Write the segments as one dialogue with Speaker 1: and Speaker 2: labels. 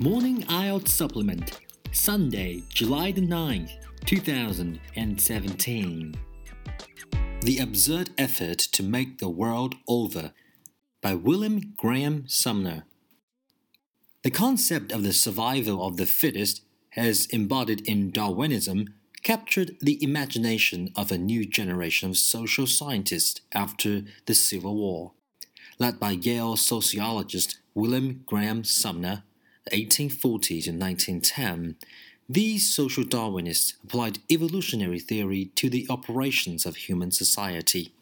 Speaker 1: Morning IELTS Supplement, Sunday, July the 9th, 2017. The Absurd Effort to Make the World Over by William Graham Sumner. The concept of the survival of the fittest, as embodied in Darwinism, captured the imagination of a new generation of social scientists after the Civil War. Led by Yale sociologist William Graham Sumner, 1840 to 1910, these social Darwinists applied evolutionary theory to the operations of human society.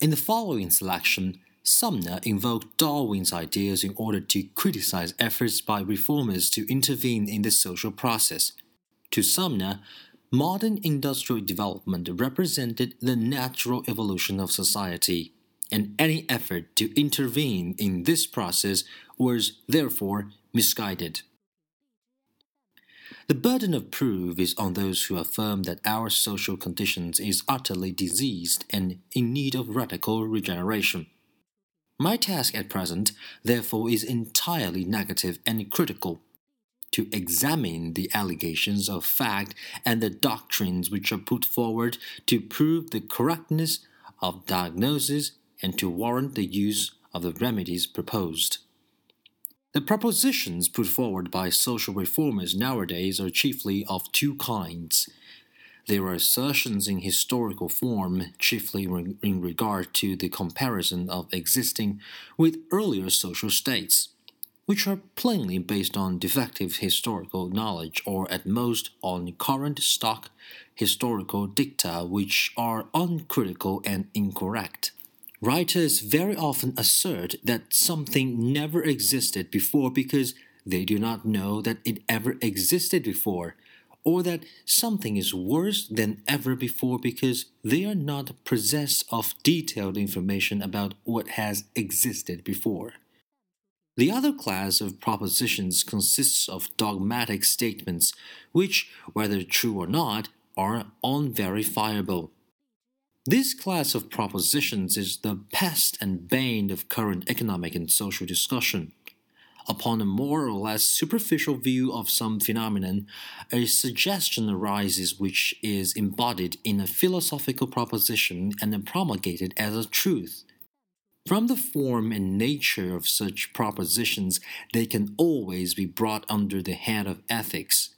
Speaker 1: In the following selection, Sumner invoked Darwin's ideas in order to criticize efforts by reformers to intervene in the social process. To Sumner, modern industrial development represented the natural evolution of society, and any effort to intervene in this process was therefore misguided. The burden of proof is on those who affirm that our social conditions is utterly diseased and in need of radical regeneration. My task at present, therefore, is entirely negative and critical to examine the allegations of fact and the doctrines which are put forward to prove the correctness of diagnosis and to warrant the use of the remedies proposed. The propositions put forward by social reformers nowadays are chiefly of two kinds. There are assertions in historical form, chiefly in regard to the comparison of existing with earlier social states, which are plainly based on defective historical knowledge or at most on current stock historical dicta which are uncritical and incorrect. Writers very often assert that something never existed before because they do not know that it ever existed before, or that something is worse than ever before because they are not possessed of detailed information about what has existed before. The other class of propositions consists of dogmatic statements, which, whether true or not, are unverifiable. This class of propositions is the pest and bane of current economic and social discussion. Upon a more or less superficial view of some phenomenon, a suggestion arises which is embodied in a philosophical proposition and then promulgated as a truth. From the form and nature of such propositions, they can always be brought under the head of ethics.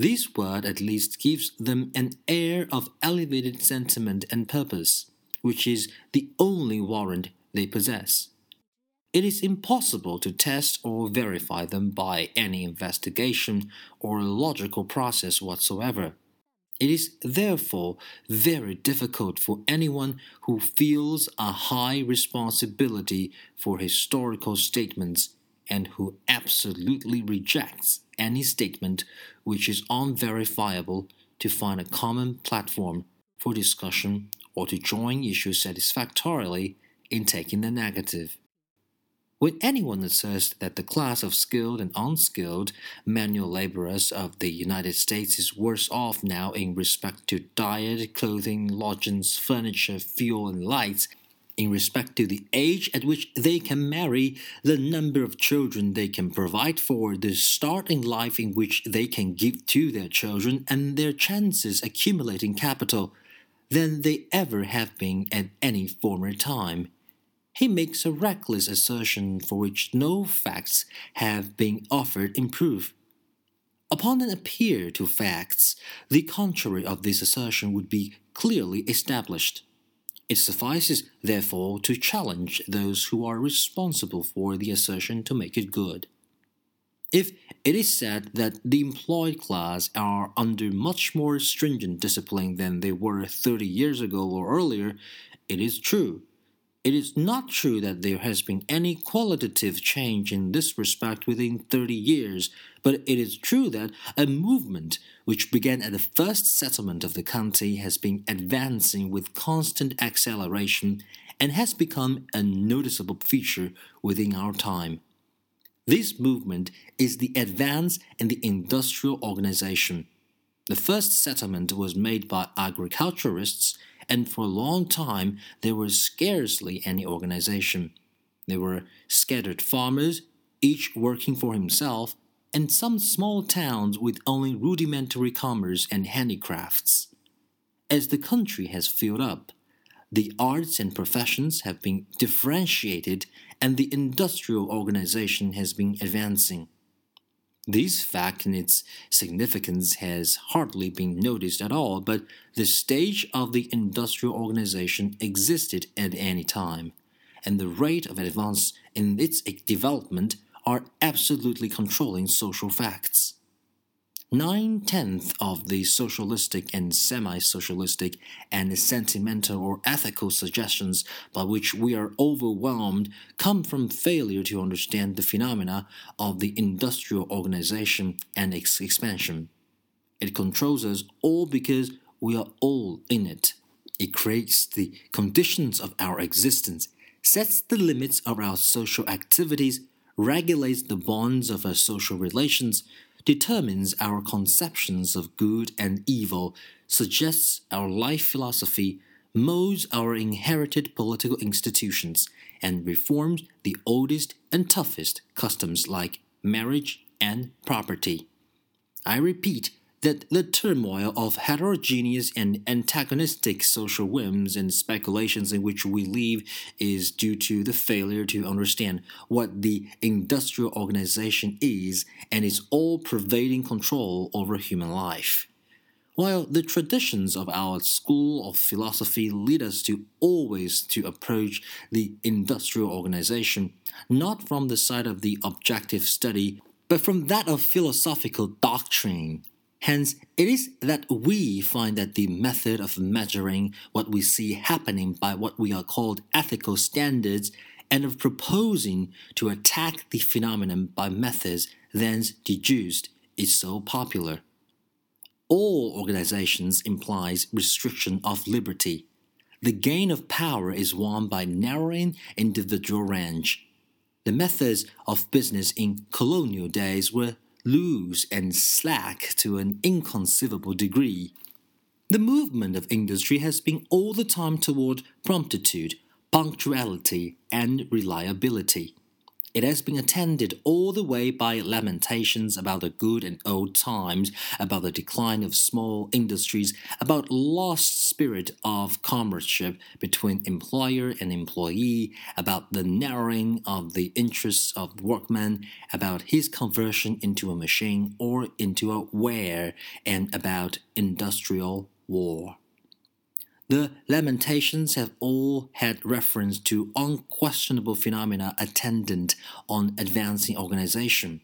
Speaker 1: This word at least gives them an air of elevated sentiment and purpose, which is the only warrant they possess. It is impossible to test or verify them by any investigation or logical process whatsoever. It is therefore very difficult for anyone who feels a high responsibility for historical statements and who absolutely rejects any statement which is unverifiable to find a common platform for discussion or to join issues satisfactorily in taking the negative. When anyone asserts that the class of skilled and unskilled manual laborers of the United States is worse off now in respect to diet, clothing, lodgings, furniture, fuel, and lights in respect to the age at which they can marry, the number of children they can provide for, the start in life in which they can give to their children, and their chances accumulating capital than they ever have been at any former time. He makes a reckless assertion for which no facts have been offered in proof. Upon an appeal to facts, the contrary of this assertion would be clearly established. It suffices, therefore, to challenge those who are responsible for the assertion to make it good. If it is said that the employed class are under much more stringent discipline than they were 30 years ago or earlier, it is true. It is not true that there has been any qualitative change in this respect within 30 years, but it is true that a movement which began at the first settlement of the country has been advancing with constant acceleration and has become a noticeable feature within our time. This movement is the advance in the industrial organization. The first settlement was made by agriculturists and for a long time there was scarcely any organization. There were scattered farmers, each working for himself, and some small towns with only rudimentary commerce and handicrafts. As the country has filled up, the arts and professions have been differentiated and the industrial organization has been advancing. This fact and its significance has hardly been noticed at all, but the stage of the industrial organization existed at any time, and the rate of advance in its development are absolutely controlling social facts. Nine tenths of the socialistic and semi socialistic and sentimental or ethical suggestions by which we are overwhelmed come from failure to understand the phenomena of the industrial organization and its expansion. It controls us all because we are all in it. It creates the conditions of our existence, sets the limits of our social activities, regulates the bonds of our social relations determines our conceptions of good and evil, suggests our life philosophy, molds our inherited political institutions, and reforms the oldest and toughest customs like marriage and property. I repeat, that the turmoil of heterogeneous and antagonistic social whims and speculations in which we live is due to the failure to understand what the industrial organization is and its all pervading control over human life. While the traditions of our school of philosophy lead us to always to approach the industrial organization not from the side of the objective study, but from that of philosophical doctrine, Hence, it is that we find that the method of measuring what we see happening by what we are called ethical standards and of proposing to attack the phenomenon by methods thence deduced is so popular. All organizations implies restriction of liberty. The gain of power is won by narrowing individual range. The methods of business in colonial days were loose and slack to an inconceivable degree. The movement of industry has been all the time toward promptitude, punctuality, and reliability. It has been attended all the way by lamentations about the good and old times, about the decline of small industries, about lost spirit of comradeship between employer and employee, about the narrowing of the interests of workmen, about his conversion into a machine or into a ware, and about industrial war. The Lamentations have all had reference to unquestionable phenomena attendant on advancing organization.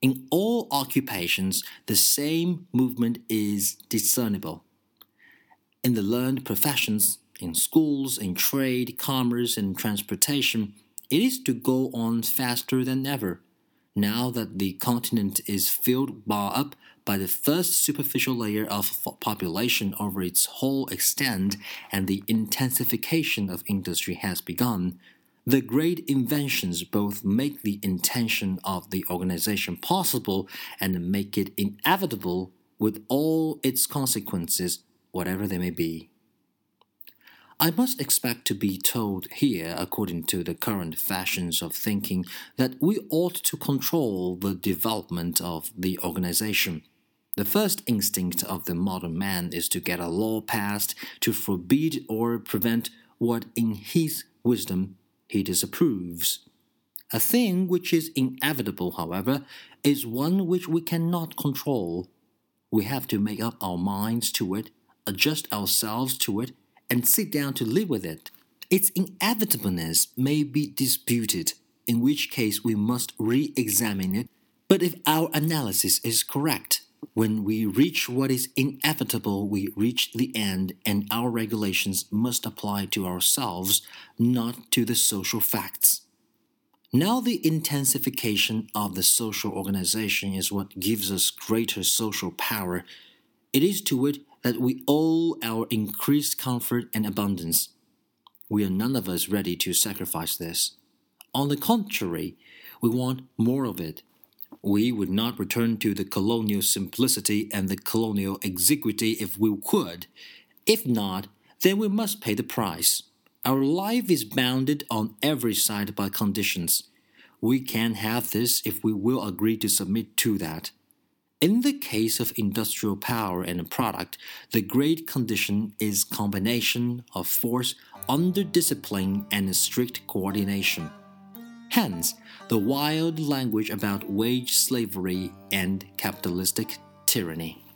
Speaker 1: In all occupations, the same movement is discernible. In the learned professions, in schools, in trade, commerce, and transportation, it is to go on faster than ever. Now that the continent is filled bar up by the first superficial layer of population over its whole extent and the intensification of industry has begun, the great inventions both make the intention of the organization possible and make it inevitable with all its consequences, whatever they may be. I must expect to be told here, according to the current fashions of thinking, that we ought to control the development of the organization. The first instinct of the modern man is to get a law passed to forbid or prevent what in his wisdom he disapproves. A thing which is inevitable, however, is one which we cannot control. We have to make up our minds to it, adjust ourselves to it, and sit down to live with it. Its inevitableness may be disputed, in which case we must re examine it, but if our analysis is correct, when we reach what is inevitable, we reach the end, and our regulations must apply to ourselves, not to the social facts. Now, the intensification of the social organization is what gives us greater social power. It is to it that we owe our increased comfort and abundance. We are none of us ready to sacrifice this. On the contrary, we want more of it we would not return to the colonial simplicity and the colonial exiguity if we could. If not, then we must pay the price. Our life is bounded on every side by conditions. We can have this if we will agree to submit to that. In the case of industrial power and a product, the great condition is combination of force under discipline and strict coordination. Hence, the wild language about wage slavery and capitalistic tyranny.